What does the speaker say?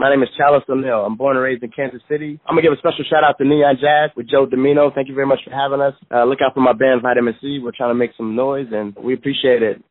My name is Chalis O'Neal. I'm born and raised in Kansas City. I'm gonna give a special shout out to Neon Jazz with Joe Dimino. Thank you very much for having us. Uh, look out for my band Vitamin C. We're trying to make some noise and we appreciate it.